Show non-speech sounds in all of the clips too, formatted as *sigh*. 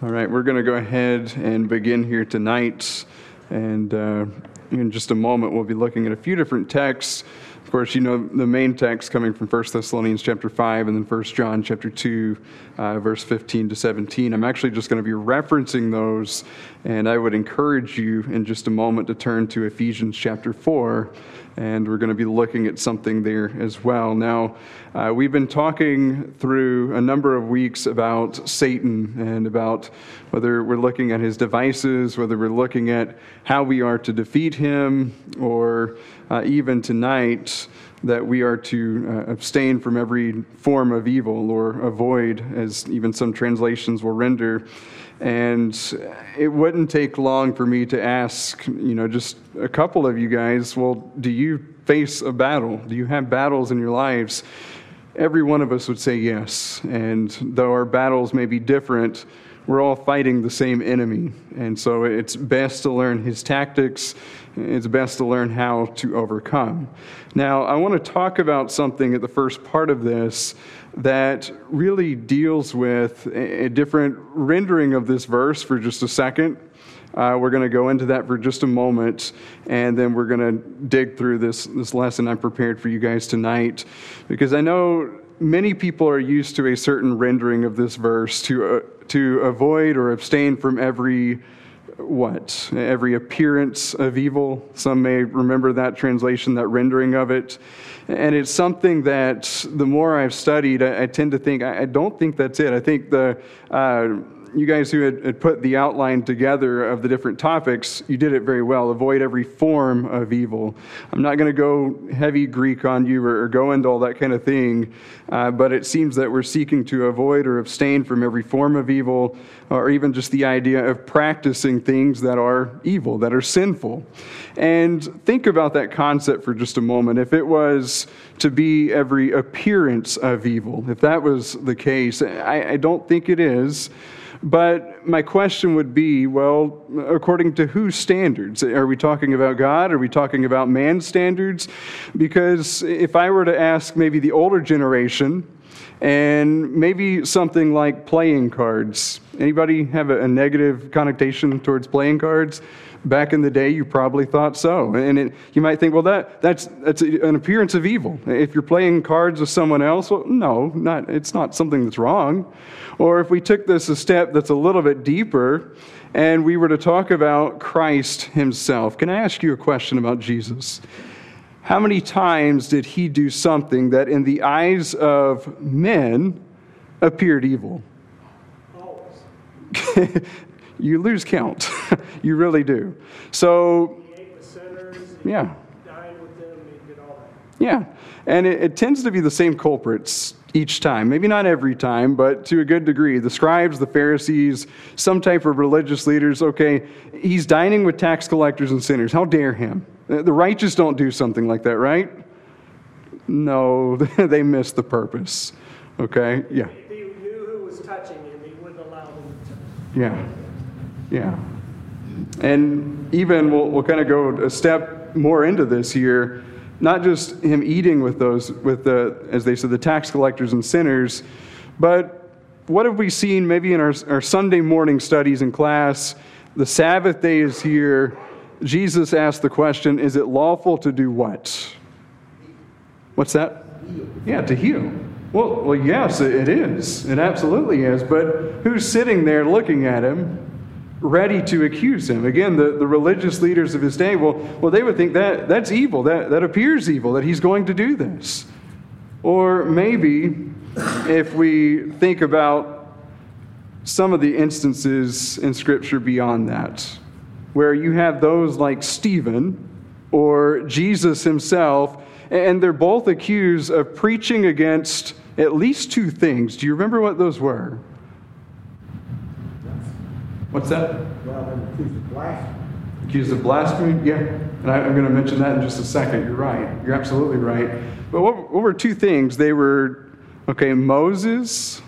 All right, we're going to go ahead and begin here tonight. And uh, in just a moment, we'll be looking at a few different texts. Of course, you know the main text coming from 1 Thessalonians chapter 5 and then 1 John chapter 2, uh, verse 15 to 17. I'm actually just going to be referencing those, and I would encourage you in just a moment to turn to Ephesians chapter 4 and we're going to be looking at something there as well. Now, uh, we've been talking through a number of weeks about Satan and about whether we're looking at his devices, whether we're looking at how we are to defeat him, or uh, even tonight that we are to uh, abstain from every form of evil or avoid, as even some translations will render. And it wouldn't take long for me to ask, you know, just a couple of you guys, well, do you face a battle? Do you have battles in your lives? Every one of us would say yes. And though our battles may be different, we're all fighting the same enemy. And so it's best to learn his tactics. It's best to learn how to overcome. Now, I want to talk about something at the first part of this that really deals with a different rendering of this verse for just a second. Uh, we're going to go into that for just a moment, and then we're going to dig through this, this lesson I prepared for you guys tonight. Because I know many people are used to a certain rendering of this verse to, uh, to avoid or abstain from every what? Every appearance of evil. Some may remember that translation, that rendering of it. And it's something that the more I've studied, I, I tend to think, I, I, don't think that's it. I think the. Uh, you guys who had, had, put the outline together of the different topics, you did it very well. Avoid every form of evil. I'm not going to go heavy Greek on you or, or, go into all that kind of thing, uh, but it seems that we're seeking to avoid or abstain from every form of evil, or even just the idea of practicing things that are evil, that are sinful. And think about that concept for just a moment. If it was to be every appearance of evil, if that was the case, I, I don't think it is. But my question would be well, according to whose standards? Are we talking about God? Are we talking about man's standards? Because if I were to ask maybe the older generation, and maybe something like playing cards. Anybody have a, negative connotation towards playing cards? Back in the day, you probably thought so. And it, you might think, well, that, that's, that's an appearance of evil. If you're playing cards with someone else, well, no, not, it's not something that's wrong. Or if we took this a step that's a little bit deeper and we were to talk about Christ himself, can I ask you a question about Jesus? How many times did he do something that in the eyes of men appeared evil? *laughs* you lose count. *laughs* you really do. So, yeah. Yeah. And it, it, tends to be the same culprits each time. Maybe not every time, but to a good degree. The scribes, the Pharisees, some type of religious leaders. Okay, he's dining with tax collectors and sinners. How dare him? The righteous don't do something like that, right? No, *laughs* they missed the purpose. Okay? Yeah. If he knew who was touching him, he wouldn't allow them to. Yeah. Yeah. And even we'll, we'll kind of go a step more into this here. Not just him eating with those, with the, as they said, the tax collectors and sinners, but what have we seen maybe in our, our Sunday morning studies in class? The Sabbath day is here. Jesus asked the question Is it lawful to do what? What's that? Yeah, to heal. Well, well, yes, it is. It absolutely is. But who's sitting there looking at him ready to accuse him. Again, the, the religious leaders of his day, well, well, they would think that that's evil, that, that appears evil, that he's going to do this. Or maybe if we think about some of the instances in Scripture beyond that, where you have those like Stephen or Jesus himself, and they're both accused of preaching against at least two things. Do you remember what those were? What's that? Well, they're accused of blasphemy. Accused of blasphemy? Yeah. And I, am going to mention that in just a second. You're right. You're absolutely right. But what, what were two things? They were, okay, Moses,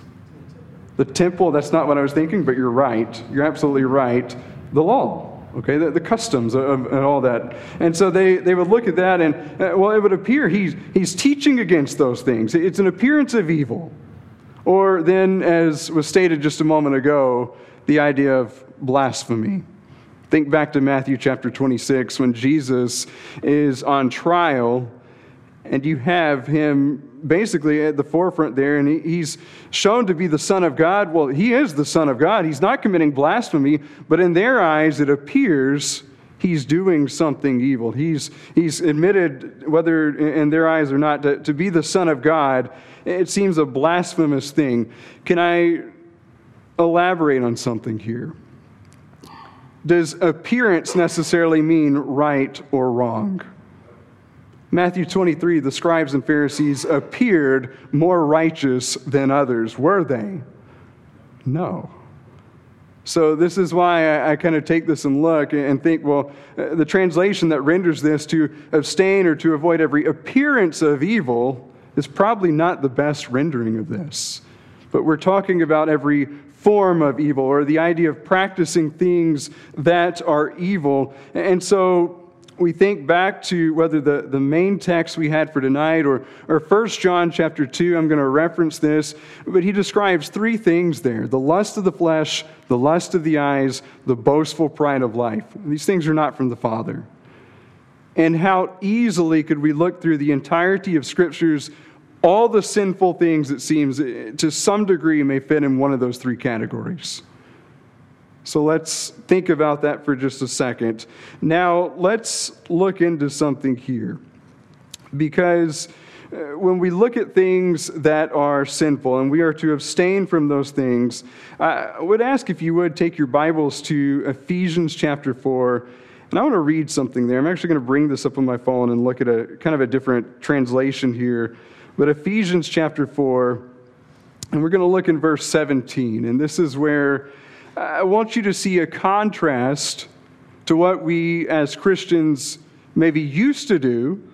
the temple, that's not what I was thinking, but you're right. You're absolutely right. The law okay the, the customs of, and all that and so they, they would look at that and uh, well it would appear he's, he's teaching against those things it's an appearance of evil Or then, as was stated just a moment ago, the idea of blasphemy. Think back to Matthew chapter 26 when Jesus is on trial and you have him basically at the forefront there, and he's shown to be the Son of God. Well, he is the Son of God. He's not committing blasphemy, but in their eyes, it appears he's doing something evil. He's, he's admitted, whether in their eyes or not, to, to be the Son of God. It seems a blasphemous thing. Can I elaborate on something here? Does appearance necessarily mean right or wrong? Matthew 23, the scribes and Pharisees appeared more righteous than others. Were they? No. So, this is why I, I, kind of take this and look and think, well, uh, the translation that renders this to abstain or to avoid every appearance of evil is probably not the best rendering of this. But we're talking about every form of evil or the idea of practicing things that are evil. And so, we think back to whether the, the main text we had for tonight or, or 1 John chapter 2, I'm going to reference this, but he describes three things there the lust of the flesh, the lust of the eyes, the boastful pride of life. These things are not from the Father. And how easily could we look through the entirety of Scriptures, all the sinful things, it seems, to some degree, may fit in one of those three categories. So let's think about that for just a second. Now, let's look into something here. Because uh, when we look at things that are sinful and we are to abstain from those things, I would ask if you would take your Bibles to Ephesians chapter 4. And I want to read something there. I'm actually going to bring this up on my phone and look at a kind of a different translation here. But Ephesians chapter 4, and we're going to look in verse 17. And this is where I want you to see a contrast to what we as Christians maybe used to do,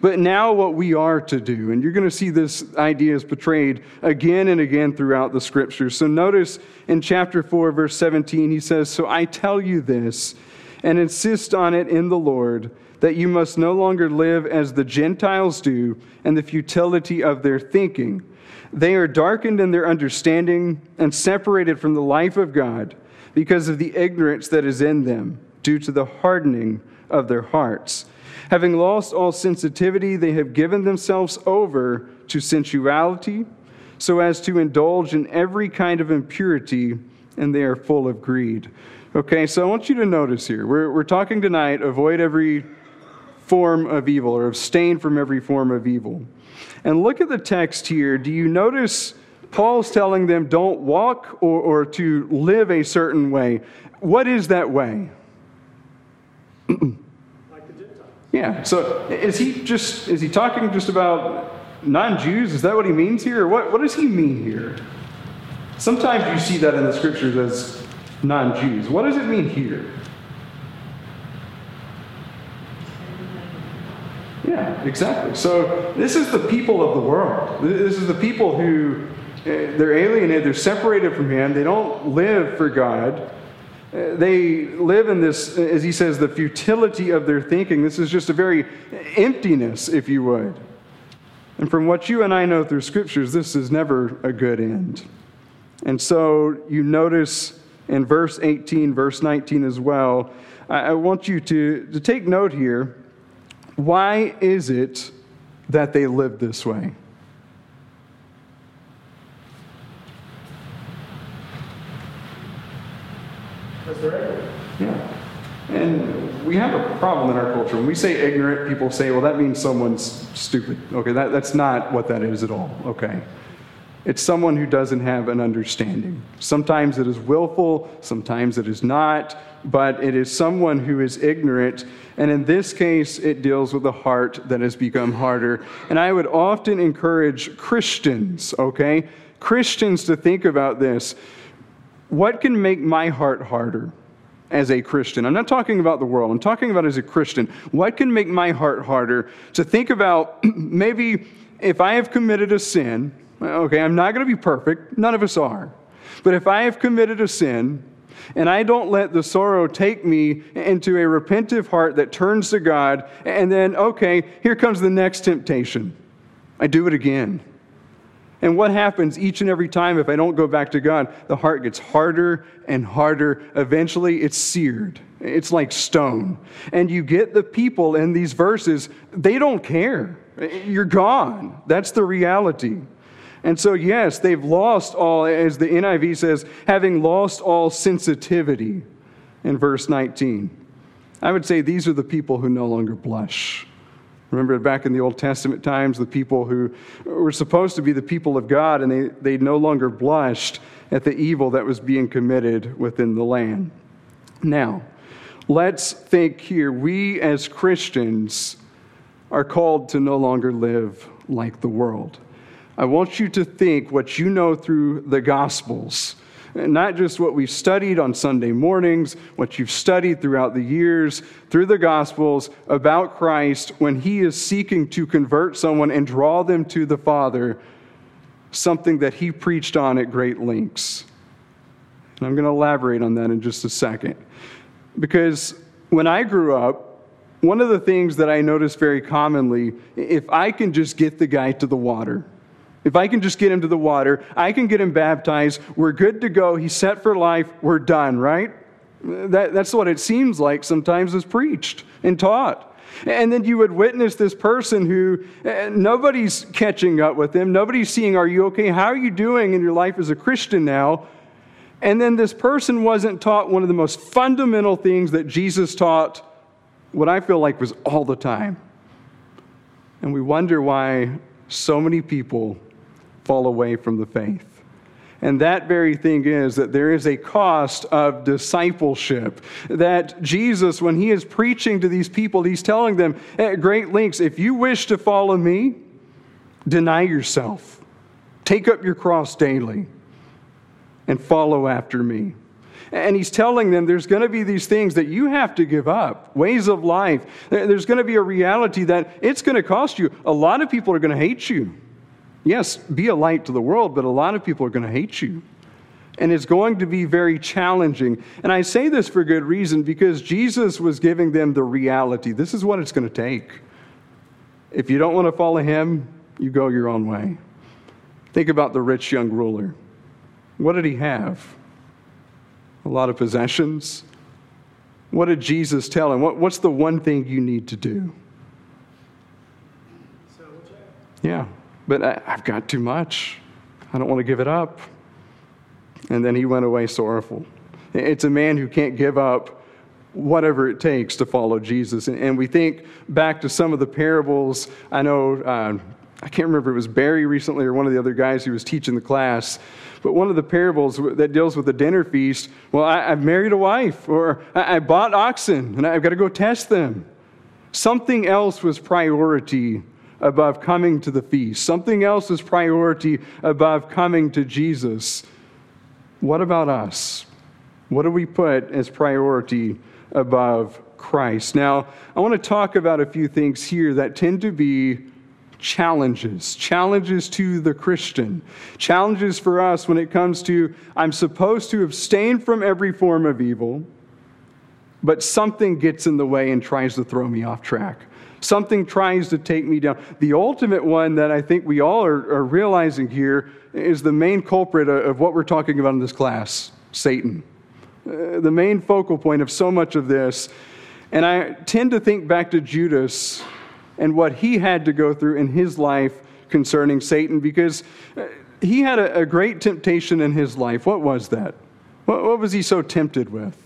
but now what we are to do. And you're going to see this idea is portrayed again and again throughout the scriptures. So notice in chapter 4, verse 17, he says, So I tell you this and insist on it in the Lord that you must no longer live as the Gentiles do and the futility of their thinking they are darkened in their understanding and separated from the life of God because of the ignorance that is in them due to the hardening of their hearts. Having lost all sensitivity, they have given themselves over to sensuality so as to indulge in every kind of impurity, and they are full of greed. Okay, so I want you to notice here. We're, we're talking tonight avoid every form of evil or abstain from every form of evil. And look at the text here. Do you notice Paul's telling them don't walk or, or to live a certain way? What is that way? like the Gentiles. Yeah. So is he just is he talking just about non-Jews? Is that what he means here? Or what, what does he mean here? Sometimes you see that in the scriptures as non-Jews. What does it mean here? Exactly. So this is the people of the world. This is the people who eh, they're alienated, they're separated from Him, they don't live for God. Eh, they live in this, as he says, the futility of their thinking. This is just a very emptiness, if you would. And from what you and I know through scriptures, this is never a good end. And so you notice in verse 18, verse 19 as well, I want you to, to take note here why is it that they live this way? Because they're ignorant. Yeah. And we have a problem in our culture. When we say ignorant, people say, well, that means someone's stupid. Okay, that, that's not what that is at all. Okay. It's someone who doesn't have an understanding. Sometimes it is willful, sometimes it is not, but it is someone who is ignorant. And in this case, it deals with a heart that has become harder. And I would often encourage Christians, okay, Christians to think about this. What can make my heart harder? as a Christian. I'm not talking about the world, I'm talking about as a Christian. What can make my heart harder to think about *clears throat* maybe if I have committed a sin Okay, I'm not going to be perfect. None of us are. But if I have committed a sin, and I don't let the sorrow take me into a repentive heart that turns to God, and then, okay, here comes the next temptation. I do it again. And what happens each and every time if I don't go back to God? The heart gets harder and harder. Eventually, it's seared. It's like stone. And you get the people in these verses, they don't care. You're gone. That's the reality. And so, yes, they've lost all, as the NIV says, having lost all sensitivity in verse 19. I would say these are the people who no longer blush. Remember back in the Old Testament times, the people who were supposed to be the people of God, and they, they no longer blushed at the evil that was being committed within the land. Now, let's think here. We as Christians are called to no longer live like the world. I want you to think what you know through the Gospels not just what we've studied on Sunday mornings, what you've studied throughout the years, through the Gospels about Christ when he is seeking to convert someone and draw them to the Father, something that he preached on at great lengths. And I'm going to elaborate on that in just a second. Because when I grew up, one of the things that I noticed very commonly, if I can just get the guy to the water, if I can just get him to the water, I can get him baptized. We're good to go. He's set for life. We're done, right? That, that's what it seems like sometimes is preached and taught. And then you would witness this person who eh, nobody's catching up with them. Nobody's seeing, Are you okay? How are you doing in your life as a Christian now? And then this person wasn't taught one of the most fundamental things that Jesus taught, what I feel like was all the time. And we wonder why so many people fall away from the faith. And that very thing is that there is a cost of discipleship. That Jesus, when he is preaching to these people, he's telling them at great lengths if you wish to follow me, deny yourself, take up your cross daily, and follow after me. And he's telling them there's going to be these things that you have to give up, ways of life. There's going to be a reality that it's going to cost you. A lot of people are going to hate you. Yes, be a light to the world, but a lot of people are going to hate you. And it's going to be very challenging. And I say this for good reason because Jesus was giving them the reality. This is what it's going to take. If you don't want to follow him, you go your own way. Think about the rich young ruler. What did he have? A lot of possessions. What did Jesus tell him? What, what's the one thing you need to do? Yeah, but I, I've got too much. I don't want to give it up. And then he went away sorrowful. It's a man who can't give up whatever it takes to follow Jesus. And we think back to some of the parables. I know, uh, I can't remember if it was Barry recently or one of the other guys who was teaching the class, but one of the parables that deals with the dinner feast well, I, have married a wife, or I, I bought oxen, and I've got to go test them. Something else was priority above coming to the feast. Something else is priority above coming to Jesus. What about us? What do we put as priority above Christ? Now, I want to talk about a few things here that tend to be challenges, challenges to the Christian, challenges for us when it comes to I'm supposed to abstain from every form of evil, but something gets in the way and tries to throw me off track. Something tries to take me down. The ultimate one that I think we all are, are realizing here is the main culprit of what we're talking about in this class Satan. Uh, the main focal point of so much of this. And I tend to think back to Judas and what he had to go through in his life concerning Satan because uh, he had a, a great temptation in his life. What was that? What, what was he so tempted with?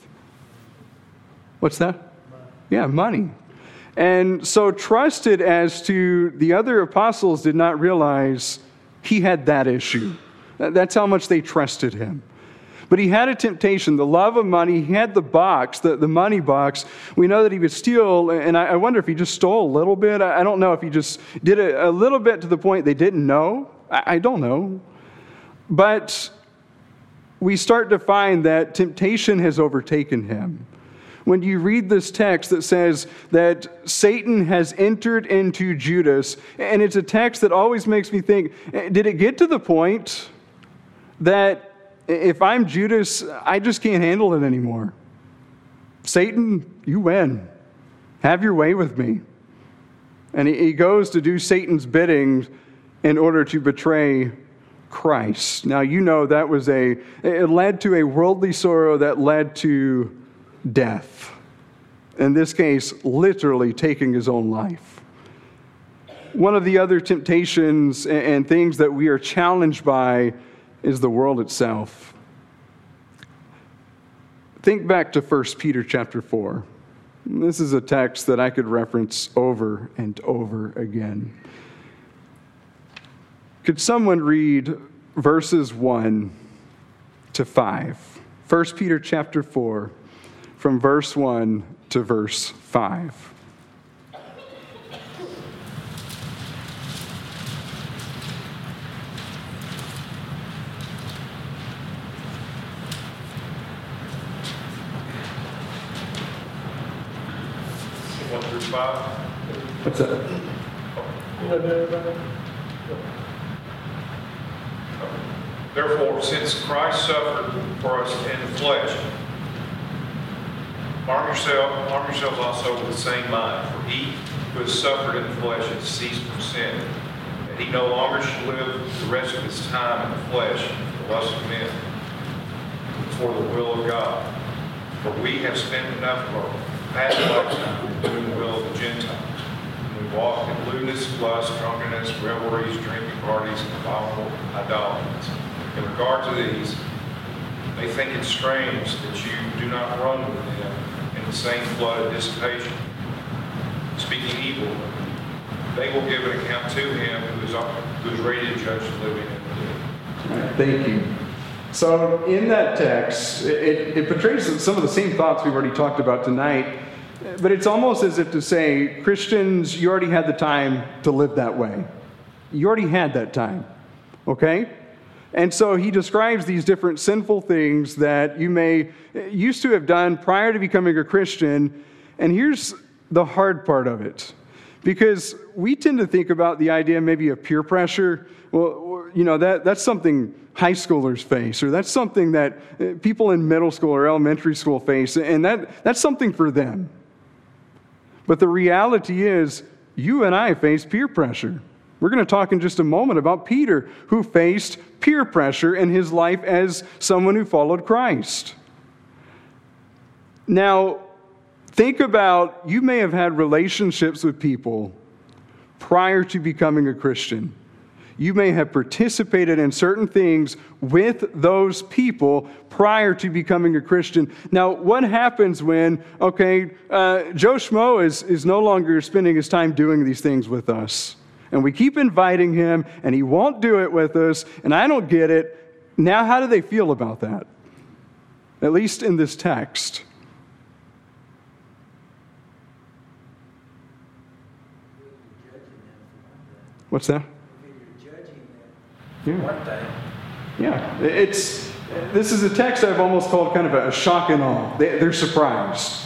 What's that? Yeah, money. And so trusted as to the other apostles did not realize he had that issue. That's how much they trusted him. But he had a temptation, the love of money. He had the box, the, the money box. We know that he would steal, and I, I wonder if he just stole a little bit. I, I don't know if he just did it a little bit to the point they didn't know. I, I don't know. But we start to find that temptation has overtaken him when you read this text that says that Satan has entered into Judas, and it's a text that always makes me think eh, did it get to the point that if I'm Judas, I just can't handle it anymore? Satan, you win. Have your way with me. And he goes to do Satan's bidding in order to betray Christ. Now, you know that was a, it led to a worldly sorrow that led to death. In this case, literally taking his own life. One of the other temptations and things that we are challenged by is the world itself. Think back to 1 Peter chapter 4. This is a text that I could reference over and over again. Could someone read verses 1 to 5? 1 Peter chapter 4, from verse 1 to verse 5. One. What's that? You know, everybody? Therefore, since Christ suffered for us in the flesh, arm yourself, arm yourselves also with the same mind. For he who has suffered in the flesh has ceased from sin, and he no longer should live the rest of his time in the flesh for the lust of men, for the will of God. For we have spent enough of our past lifetime doing the will of the Gentiles. And we walk in lewdness, lust, drunkenness, revelries, drinking parties, and abominable idolatries. In regard to these, they think it strange that you do not run with them the same flood of dissipation, speaking evil. They will give an account to him who is, who is ready to judge the living and the dead. Thank you. So, in that text, it, it portrays some of the same thoughts we've already talked about tonight, but it's almost as if to say, Christians, you already had the time to live that way. You already had that time, okay? And so he describes these different sinful things that you may used to have done prior to becoming a Christian. And here's the hard part of it. Because we tend to think about the idea maybe of peer pressure. Well, you know, that, that's something high schoolers face, or that's something that uh, people in middle school or elementary school face, and that, that's something for them. But the reality is, you and I face peer pressure. We're going to talk in just a moment about Peter, who faced peer pressure in his life as someone who followed Christ. Now, think about you may have had relationships with people prior to becoming a Christian. You may have participated in certain things with those people prior to becoming a Christian. Now, what happens when, okay, uh, Joe Schmo is, is no longer spending his time doing these things with us? And we keep inviting him, and he won't do it with us, and I don't get it. Now, how do they feel about that? At least in this text. What's that? Yeah. Yeah. It's, this is a text I've almost called kind of a shock and awe. They, they're surprised.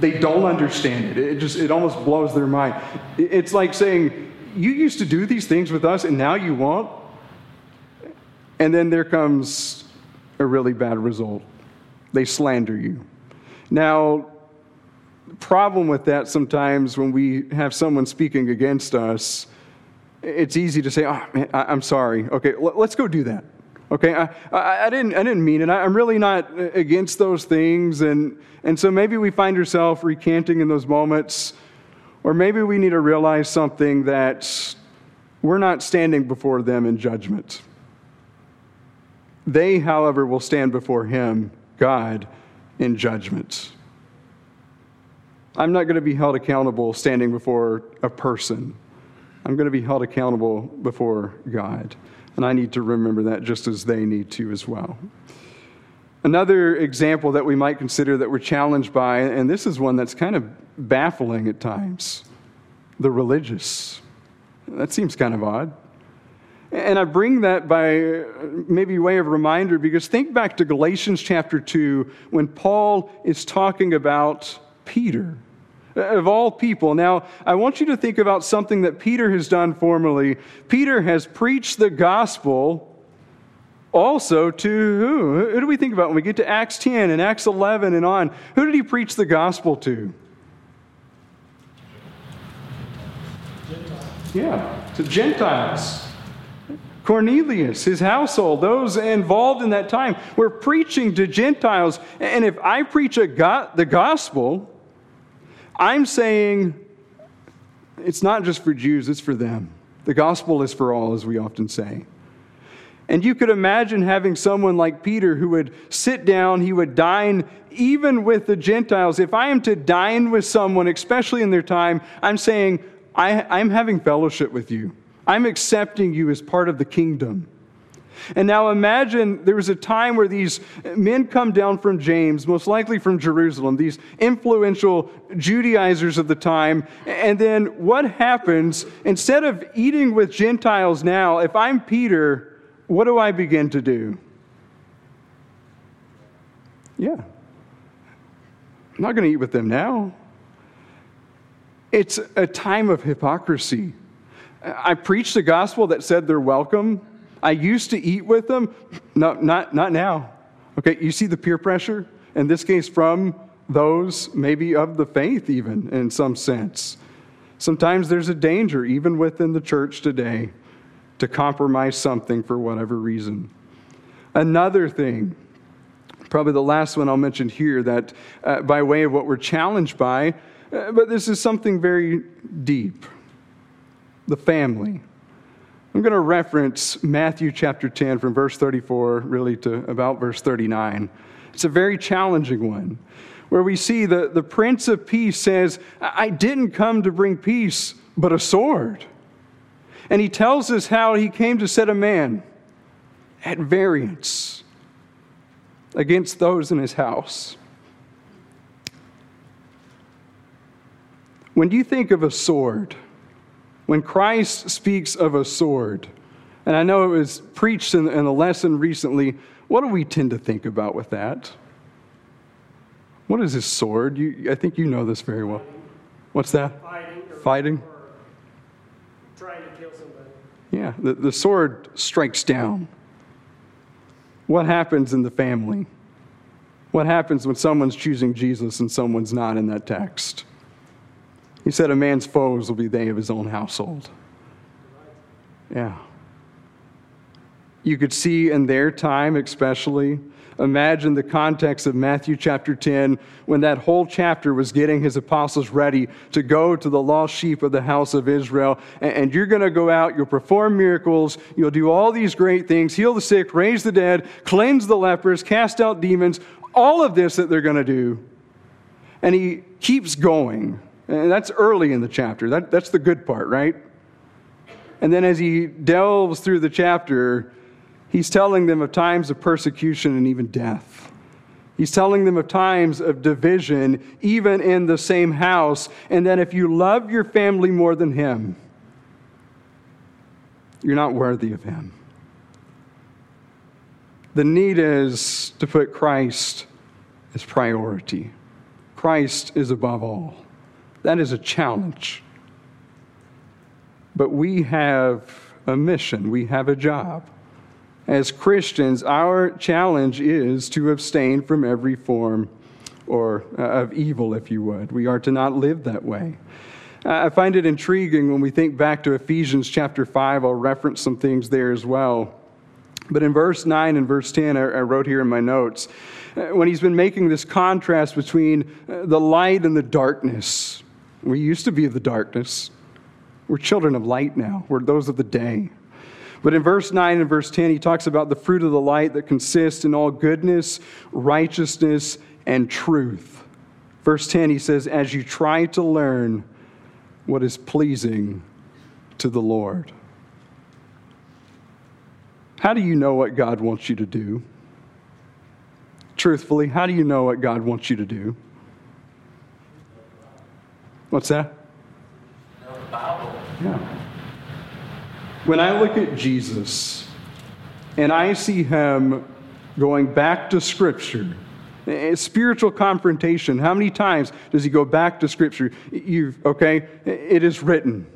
They don't understand it. It just, it almost blows their mind. It's like saying, you used to do these things with us and now you won't? And then there comes a really bad result. They slander you. Now, the problem with that sometimes when we have someone speaking against us, it's easy to say, oh, man, I, am sorry. Okay, let's go do that. Okay, I, I, I, didn't, I didn't mean it. I, I'm really not against those things. And, and so maybe we find ourselves recanting in those moments or maybe we need to realize something that we're not standing before them in judgment. They, however, will stand before Him, God, in judgment. I'm not going to be held accountable standing before a person. I'm going to be held accountable before God. And I need to remember that just as they need to as well. Another example that we might consider that we're challenged by, and this is one that's kind of baffling at times the religious. That seems kind of odd. And I bring that by maybe way of reminder because think back to Galatians chapter 2 when Paul is talking about Peter. Of all people. Now, I want you to think about something that Peter has done formerly. Peter has preached the gospel also to who? Who do we think about when we get to Acts 10 and Acts 11 and on? Who did he preach the gospel to? Gentiles. Yeah, to Gentiles. Cornelius, his household, those involved in that time, were preaching to Gentiles. And if I preach a go- the gospel, I'm saying it's not just for Jews, it's for them. The gospel is for all, as we often say. And you could imagine having someone like Peter who would sit down, he would dine even with the Gentiles. If I am to dine with someone, especially in their time, I'm saying, I, am having fellowship with you. I'm accepting you as part of the kingdom. And now imagine there was a time where these men come down from James, most likely from Jerusalem, these influential Judaizers of the time. And then what happens? Instead of eating with Gentiles now, if I'm Peter, what do I begin to do? Yeah. I'm not going to eat with them now. It's a time of hypocrisy. I preached the gospel that said they're welcome. I used to eat with them. No, not, not now. Okay, you see the peer pressure? In this case, from those maybe of the faith, even in some sense. Sometimes there's a danger, even within the church today, to compromise something for whatever reason. Another thing, probably the last one I'll mention here, that uh, by way of what we're challenged by, uh, but this is something very deep the family. I'm going to reference Matthew chapter 10 from verse 34 really to about verse 39. It's a very challenging one where we see the, the Prince of Peace says, I didn't come to bring peace, but a sword. And he tells us how he came to set a man at variance against those in his house. When you think of a sword, when Christ speaks of a sword, and I know it was preached in, in a lesson recently, what do we tend to think about with that? What is his sword? You, I think you know this very well. What's that? Fighting. Fighting? Or trying to kill somebody. Yeah, the, the sword strikes down. What happens in the family? What happens when someone's choosing Jesus and someone's not in that text? He said, A man's foes will be they of his own household. Yeah. You could see in their time, especially, imagine the context of Matthew chapter 10 when that whole chapter was getting his apostles ready to go to the lost sheep of the house of Israel. And you're going to go out, you'll perform miracles, you'll do all these great things, heal the sick, raise the dead, cleanse the lepers, cast out demons, all of this that they're going to do. And he keeps going. And that's early in the chapter. That, that's the good part, right? And then as he delves through the chapter, he's telling them of times of persecution and even death. He's telling them of times of division, even in the same house. And that if you love your family more than him, you're not worthy of him. The need is to put Christ as priority. Christ is above all. That is a challenge. But we have a mission, we have a job. As Christians, our challenge is to abstain from every form or uh, of evil, if you would. We are to not live that way. I find it intriguing when we think back to Ephesians chapter 5. I'll reference some things there as well. But in verse 9 and verse 10, I wrote here in my notes, uh, when he's been making this contrast between uh, the light and the darkness, we used to be the darkness. We're children of light now. We're those of the day. But in verse 9 and verse 10, he talks about the fruit of the light that consists in all goodness, righteousness, and truth. Verse 10, he says, As you try to learn what is pleasing to the Lord. How do you know what God wants you to do? Truthfully, how do you know what God wants you to do? What's that? Yeah. When I look at Jesus and I see him going back to Scripture, spiritual confrontation, how many times does he go back to Scripture? You've okay? It is written.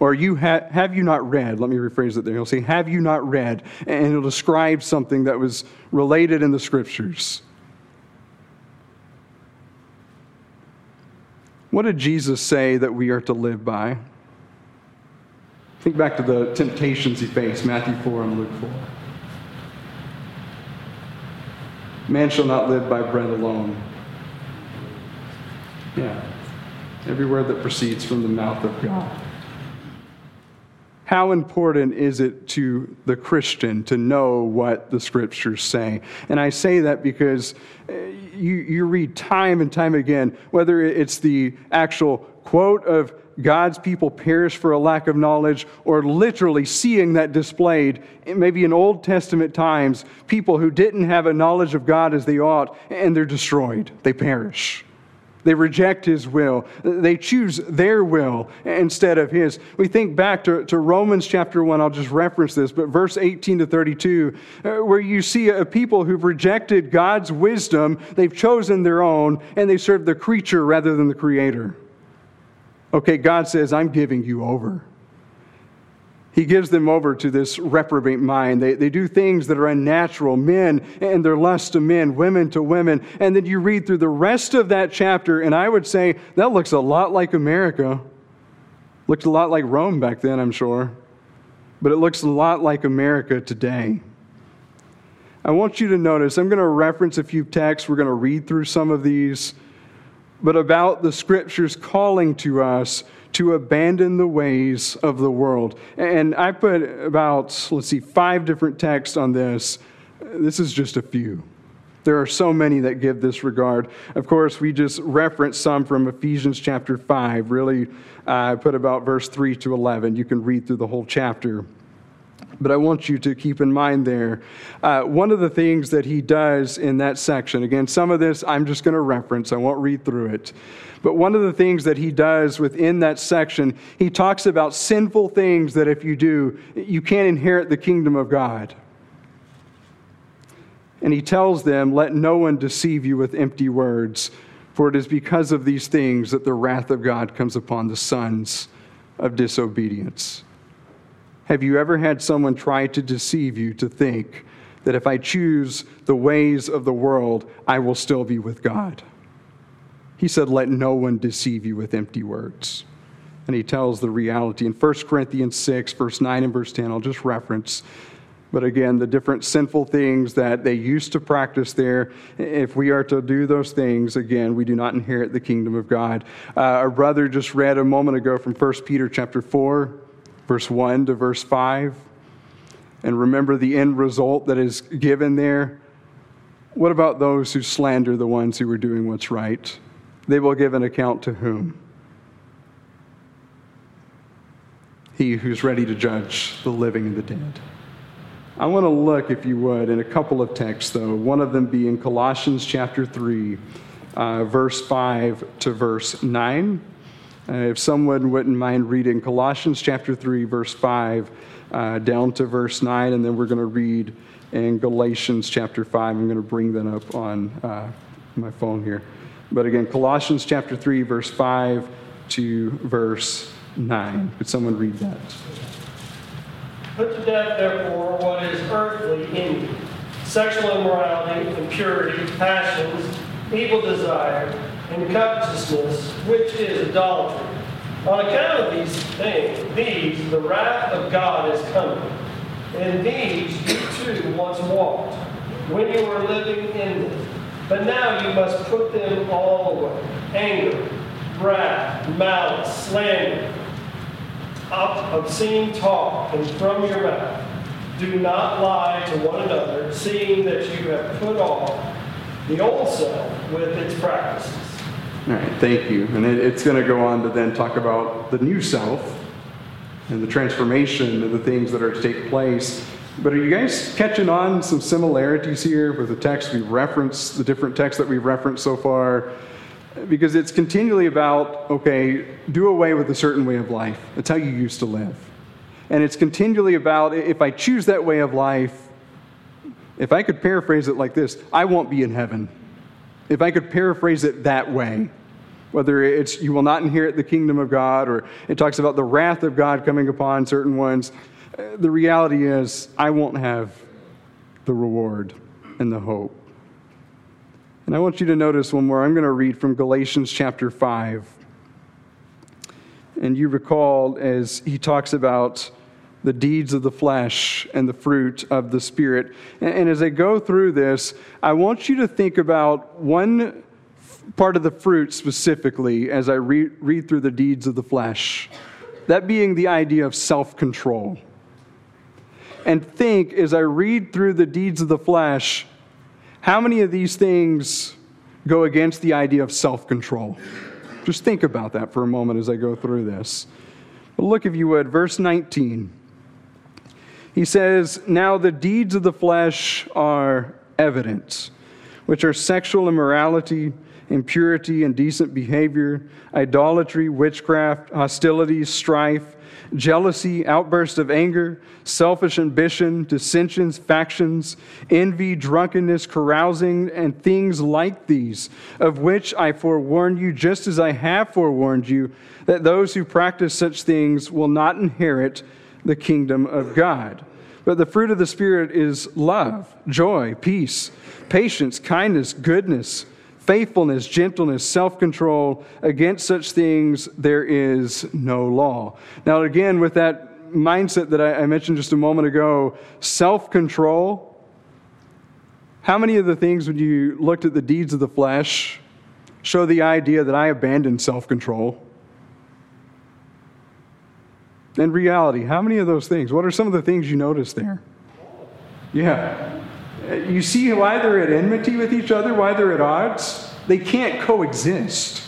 Or you ha- have you not read? Let me rephrase it there. He'll say, Have you not read? And he'll describe something that was related in the Scriptures. What did Jesus say that we are to live by? Think back to the temptations he faced, Matthew 4 and Luke 4. Man shall not live by bread alone. Yeah. Every word that proceeds from the mouth of God. How important is it to the Christian to know what the scriptures say? And I say that because uh, you, you read time and time again, whether it's the actual quote of God's people perish for a lack of knowledge, or literally seeing that displayed, maybe in Old Testament times, people who didn't have a knowledge of God as they ought, and they're destroyed. They perish. They reject his will. They choose their will instead of his. We think back to, to Romans chapter 1, I'll just reference this, but verse 18 to 32, uh, where you see a people who've rejected God's wisdom, they've chosen their own, and they serve the creature rather than the creator. Okay, God says, I'm giving you over. He gives them over to this reprobate mind. They, they do things that are unnatural, men and their lust to men, women to women. And then you read through the rest of that chapter, and I would say that looks a lot like America. Looked a lot like Rome back then, I'm sure. But it looks a lot like America today. I want you to notice, I'm going to reference a few texts. We're going to read through some of these but about the scriptures calling to us to abandon the ways of the world. And I put about, let's see, five different texts on this. This is just a few. There are so many that give this regard. Of course, we just referenced some from Ephesians chapter 5. Really, I uh, put about verse 3 to 11. You can read through the whole chapter but I want you to keep in mind there. Uh, one of the things that he does in that section, again, some of this I'm just going to reference, I won't read through it. But one of the things that he does within that section, he talks about sinful things that if you do, you can't inherit the kingdom of God. And he tells them, Let no one deceive you with empty words, for it is because of these things that the wrath of God comes upon the sons of disobedience. Have you ever had someone try to deceive you to think that if I choose the ways of the world, I will still be with God? He said, Let no one deceive you with empty words. And he tells the reality in 1 Corinthians 6, verse 9 and verse 10. I'll just reference. But again, the different sinful things that they used to practice there, if we are to do those things, again, we do not inherit the kingdom of God. Uh, our brother just read a moment ago from 1 Peter chapter 4 verse 1 to verse 5. And remember the end result that is given there. What about those who slander the ones who are doing what's right? They will give an account to whom? He who's ready to judge the living and the dead. I want to look, if you would, in a couple of texts, though. One of them being Colossians chapter 3, uh, verse 5 to verse 9. Uh, if someone wouldn't mind reading Colossians chapter 3, verse 5 uh, down to verse 9, and then we're going to read in Galatians chapter 5. I'm going to bring that up on uh, my phone here. But again, Colossians chapter 3, verse 5 to verse 9. Could someone read that? Put to death, therefore, what is earthly in you sexual immorality, impurity, passions, evil desire and covetousness, which is idolatry. On account of these things, these, the wrath of God is coming. And these you too once walked, when you were living in them. But now you must put them all away. Anger, wrath, malice, slander, obscene talk, and from your mouth. Do not lie to one another, seeing that you have put off the old self with its practices all right, thank you. And it, it's going to go on to then talk about the new self and the transformation and the things that are to take place. But are you guys catching on some similarities here with the text we've referenced, the different texts that we've referenced so far? Because it's continually about, okay, do away with a certain way of life. That's how you used to live. And it's continually about, if I choose that way of life, if I could paraphrase it like this, I won't be in heaven. If I could paraphrase it that way, whether it's you will not inherit the kingdom of God or it talks about the wrath of God coming upon certain ones, uh, the reality is I won't have the reward and the hope. And I want you to notice one more. I'm going to read from Galatians chapter 5. And you recall as he talks about the deeds of the flesh and the fruit of the Spirit. And as I go through this, I want you to think about one part of the fruit specifically as I read, read through the deeds of the flesh. That being the idea of self control. And think as I read through the deeds of the flesh, how many of these things go against the idea of self control? Just think about that for a moment as I go through this. But look, if you would, verse 19. He says, Now the deeds of the flesh are evident, which are sexual immorality, impurity, indecent behavior, idolatry, witchcraft, hostility, strife jealousy, outbursts of anger, selfish ambition, dissensions, factions, envy, drunkenness, carousing, and things like these, of which I forewarn you, just as I have forewarned you, that those who practice such things will not inherit the kingdom of God. But the fruit of the Spirit is love, joy, peace, patience, kindness, goodness faithfulness, gentleness, self control. Against such things there is no law. Now, again, with that mindset that I, mentioned just a moment ago, self control. How many of the things, when you looked at the deeds of the flesh, show the idea that I abandoned self control? In reality, how many of those things? What are some of the things you notice there? Yeah. You see why they're at enmity with each other, why they're at odds? They can't coexist.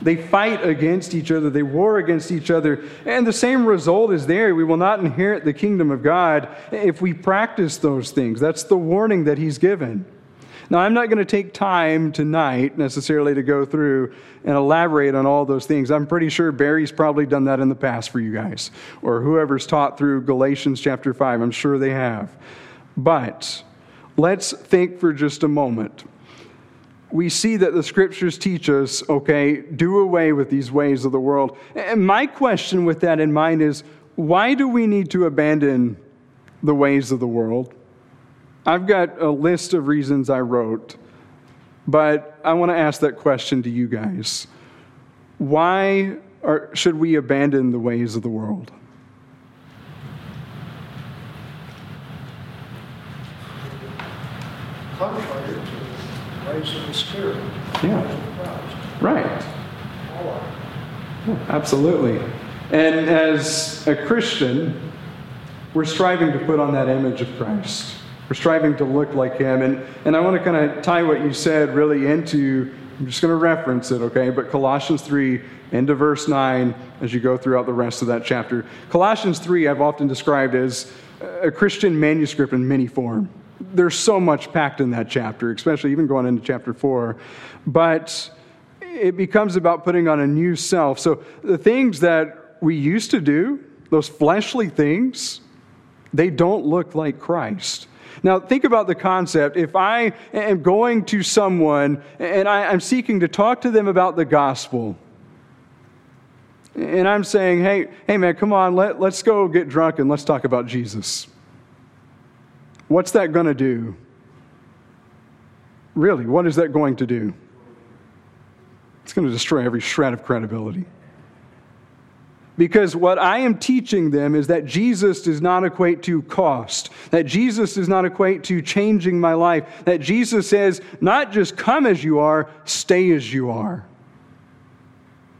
They fight against each other, they war against each other, and the same result is there. We will not inherit the kingdom of God if we practice those things. That's the warning that he's given. Now, I'm not going to take time tonight necessarily to go through and elaborate on all those things. I'm pretty sure Barry's probably done that in the past for you guys, or whoever's taught through Galatians chapter 5. I'm sure they have. But Let's think for just a moment. We see that the scriptures teach us, okay, do away with these ways of the world. And my question with that in mind is why do we need to abandon the ways of the world? I've got a list of reasons I wrote, but I want to ask that question to you guys. Why are, should we abandon the ways of the world? contrary to the ways the Spirit. Yeah. Right. absolutely. And as a Christian, we're striving to put on that image of Christ. We're striving to look like Him. And, and I want to kind of tie what you said really into, I'm just going to reference it, okay? But Colossians 3, into verse 9, as you go throughout the rest of that chapter. Colossians 3, I've often described as a Christian manuscript in many form there's so much packed in that chapter, especially even going into chapter four. But it becomes about putting on a new self. So the things that we used to do, those fleshly things, they don't look like Christ. Now, think about the concept. If I am going to someone and I, am seeking to talk to them about the gospel, and I'm saying, hey, hey man, come on, let, let's go get drunk and let's talk about Jesus. What's that going to do? Really, what is that going to do? It's going to destroy every shred of credibility. Because what I am teaching them is that Jesus does not equate to cost, that Jesus does not equate to changing my life, that Jesus says, not just come as you are, stay as you are.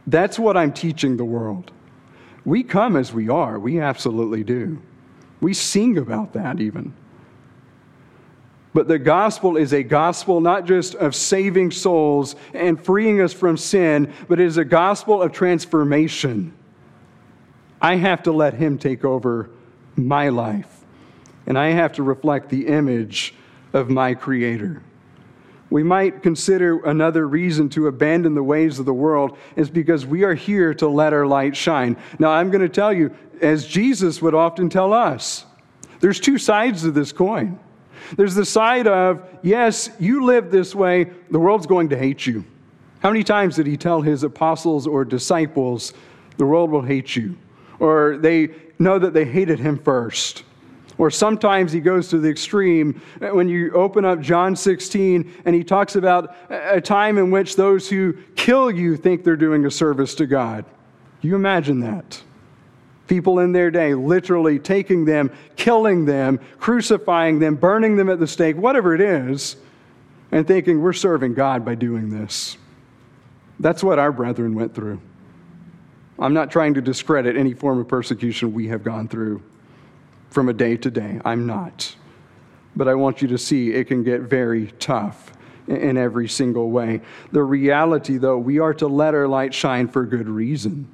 That's what I'm teaching the world. We come as we are, we absolutely do. We sing about that even. But the gospel is a gospel not just of saving souls and freeing us from sin, but it is a gospel of transformation. I have to let Him take over my life, and I have to reflect the image of my Creator. We might consider another reason to abandon the ways of the world is because we are here to let our light shine. Now, I'm going to tell you, as Jesus would often tell us, there's two sides to this coin. There's the side of, yes, you live this way, the world's going to hate you. How many times did he tell his apostles or disciples, the world will hate you? Or they know that they hated him first. Or sometimes he goes to the extreme eh, when you open up John 16 and he talks about a time in which those who kill you think they're doing a service to God. You imagine that? People in their day literally taking them, killing them, crucifying them, burning them at the stake, whatever it is, and thinking we're serving God by doing this. That's what our brethren went through. I'm not trying to discredit any form of persecution we have gone through from a day to day. I'm not. But I want you to see it can get very tough in every single way. The reality, though, we are to let our light shine for good reason.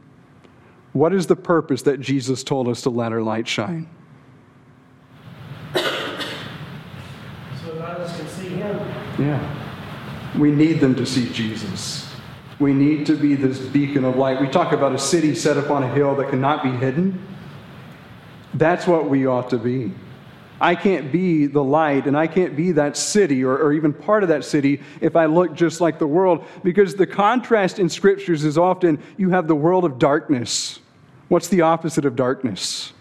What is the purpose that Jesus told us to let our light shine? So that others can see him. Yeah. We need them to see Jesus. We need to be this beacon of light. We talk about a city set up on a hill that cannot be hidden. That's what we ought to be. I can't be the light and I can't be that city or, or, even part of that city if I look just like the world because the contrast in scriptures is often you have the world of darkness. What's the opposite of darkness?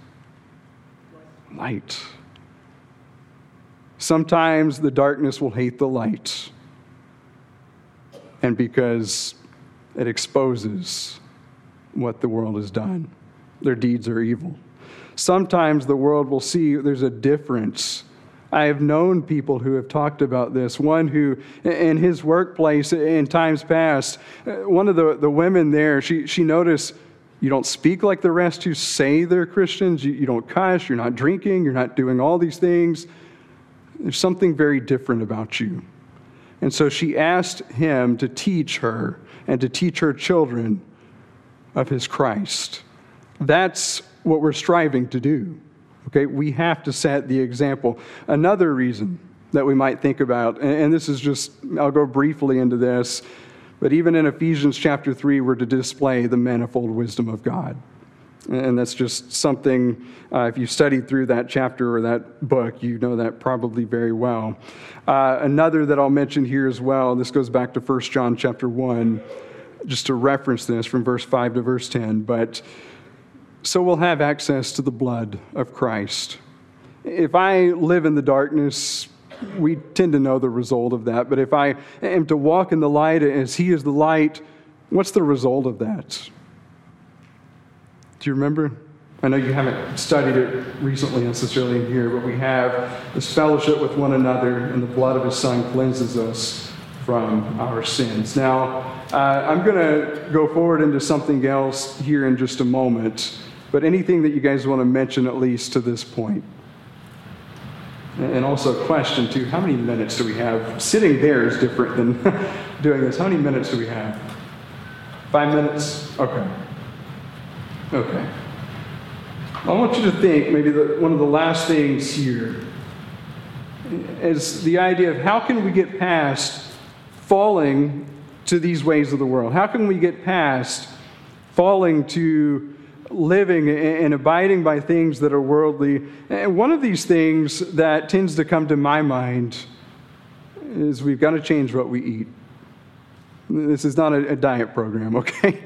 Light. Sometimes the darkness will hate the light. And because it exposes what the world has done, their deeds are evil. Sometimes the world will see there's a difference. I have known people who have talked about this. One who, in his workplace in times past, uh, one of the, the women there, she, she noticed you don't speak like the rest who say they're Christians. You, you don't cuss. You're not drinking. You're not doing all these things. There's something very different about you. And so she asked him to teach her and to teach her children of his Christ. That's what we're striving to do. Okay, we have to set the example. Another reason that we might think about, and this is just, I'll go briefly into this, but even in Ephesians chapter 3, we're to display the manifold wisdom of God. And that's just something, uh, if you studied through that chapter or that book, you know that probably very well. Uh, another that I'll mention here as well, this goes back to 1 John chapter 1, just to reference this from verse 5 to verse 10. But so we'll have access to the blood of Christ. If I live in the darkness, we tend to know the result of that. But if I am to walk in the light as He is the light, what's the result of that? Do you remember? I know you haven't studied it recently necessarily in here, but we have this fellowship with one another, and the blood of His Son cleanses us from our sins. Now, uh, I'm going to go forward into something else here in just a moment. But anything that you guys want to mention at least to this point? And also, a question too how many minutes do we have? Sitting there is different than *laughs* doing this. How many minutes do we have? Five minutes? Okay. Okay. I want you to think maybe the, one of the last things here is the idea of how can we get past falling to these ways of the world? How can we get past falling to living and abiding by things that are worldly. And one of these things that tends to come to my mind is we've got to change what we eat. This is not a, diet program, *laughs* okay?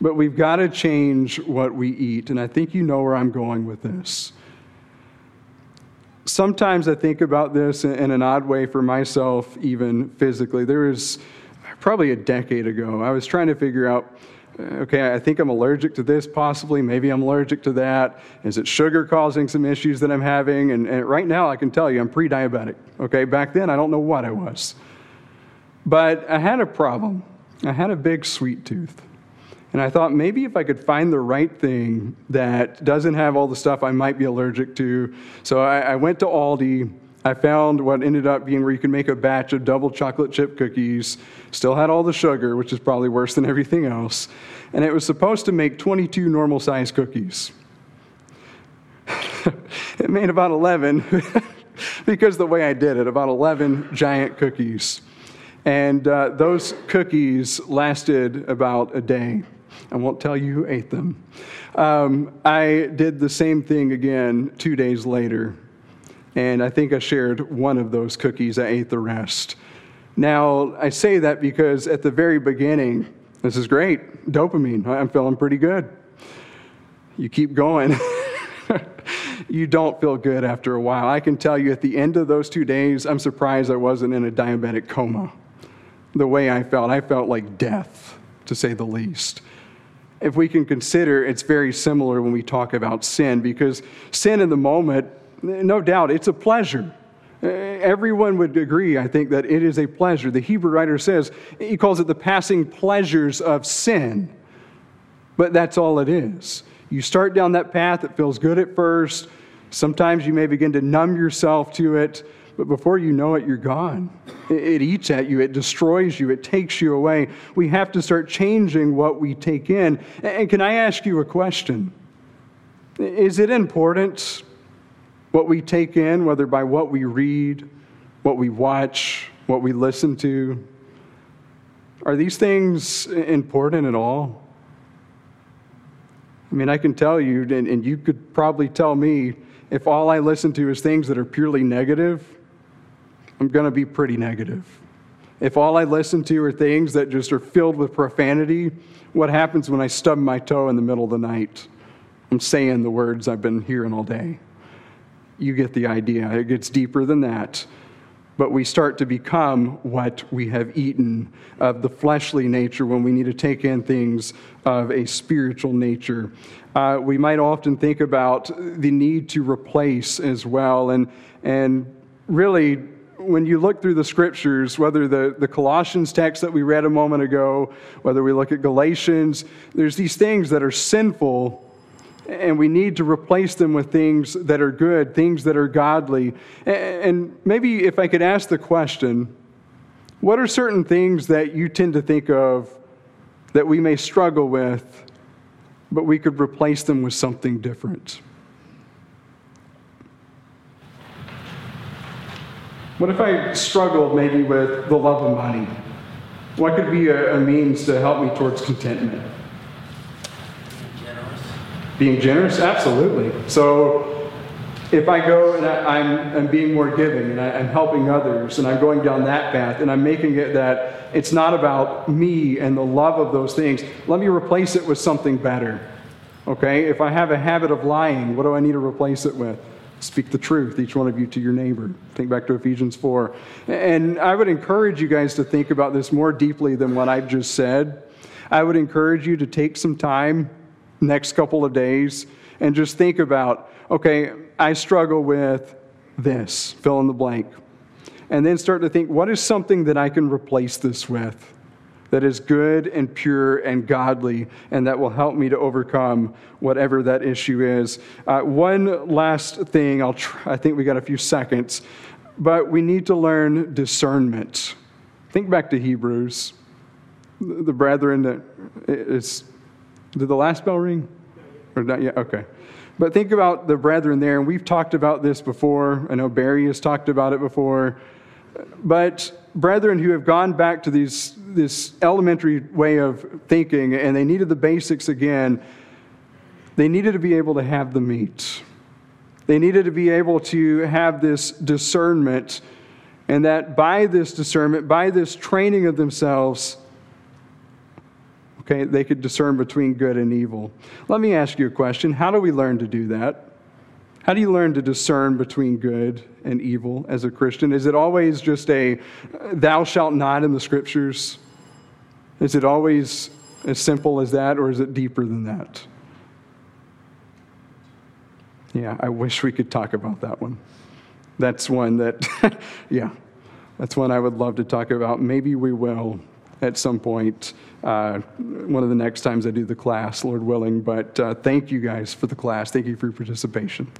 But we've got to change what we eat. And I think you know where I'm going with this. Sometimes I think about this in an odd way for myself, even physically. There was probably a decade ago, I was trying to figure out okay, I think I'm allergic to this possibly, maybe I'm allergic to that. Is it sugar causing some issues that I'm having? And, and right now I can tell you I'm pre diabetic. Okay, back then I don't know what I was. But I had a problem. I had a big sweet tooth. And I thought maybe if I could find the right thing that doesn't have all the stuff I might be allergic to. So I, I went to Aldi I found what ended up being where you can make a batch of double chocolate chip cookies, still had all the sugar, which is probably worse than everything else, and it was supposed to make 22 normal size cookies. *laughs* it made about 11 *laughs* because the way I did it, about 11 giant cookies. And uh, those cookies lasted about a day. I won't tell you who ate them. Um, I did the same thing again two days later and I think I shared one of those cookies. I ate the rest. Now, I say that because at the very beginning, this is great, dopamine, I'm feeling pretty good. You keep going. *laughs* you don't feel good after a while. I can tell you at the end of those two days, I'm surprised I wasn't in a diabetic coma. The way I felt, I felt like death, to say the least. if we can consider, it's very similar when we talk about sin, because sin in the moment, no doubt, it's a pleasure. Eh, everyone would agree, I think, that it is a pleasure. The Hebrew writer says, he calls it the passing pleasures of sin. But that's all it is. You start down that path, it feels good at first. Sometimes you may begin to numb yourself to it, but before you know it, you're gone. It eats at you, it destroys you, it takes you away. We have to start changing what we take in. And can I ask you a question? Is it important what we take in, whether by what we read, what we watch, what we listen to? Are these things important at all? I mean, I can tell you, and, you could probably tell me, if all I listen to is things that are purely negative, I'm going to be pretty negative. If all I listen to are things that just are filled with profanity, what happens when I stub my toe in the middle of the night? I'm saying the words I've been hearing all day. You get the idea. It gets deeper than that. But we start to become what we have eaten of the fleshly nature when we need to take in things of a spiritual nature. Uh, we might often think about the need to replace as well. And, and really, when you look through the scriptures, whether the, the Colossians text that we read a moment ago, whether we look at Galatians, there's these things that are sinful, and we need to replace them with things that are good, things that are godly. And maybe if I could ask the question, what are certain things that you tend to think of that we may struggle with, but we could replace them with something different? What if I struggled maybe with the love of money? What could be a, means to help me towards contentment? Being generous? Absolutely. So if I go and I, am I'm, I'm being more giving and I, I'm helping others and I'm going down that path and I'm making it that it's not about me and the love of those things, let me replace it with something better. Okay? If I have a habit of lying, what do I need to replace it with? Speak the truth, each one of you, to your neighbor. Think back to Ephesians 4. And I would encourage you guys to think about this more deeply than what I've just said. I would encourage you to take some time next couple of days and just think about okay, I struggle with this, fill in the blank. And then start to think what is something that I can replace this with? that is good and pure and godly, and that will help me to overcome whatever that issue is. Uh, one last thing, I'll try, I think we got a few seconds, but we need to learn discernment. Think back to Hebrews. The brethren, that is, did the last bell ring? Or not yet? Okay. But think about the brethren there, and we've talked about this before. I know Barry has talked about it before. But brethren who have gone back to these, this elementary way of thinking and they needed the basics again, they needed to be able to have the meat. They needed to be able to have this discernment, and that by this discernment, by this training of themselves, okay, they could discern between good and evil. Let me ask you a question How do we learn to do that? How do you learn to discern between good and evil as a Christian? Is it always just a thou shalt not in the scriptures? Is it always as simple as that, or is it deeper than that? Yeah, I wish we could talk about that one. That's one that, *laughs* yeah, that's one I would love to talk about. Maybe we will at some point, uh, one of the next times I do the class, Lord willing. But uh, thank you guys for the class. Thank you for your participation.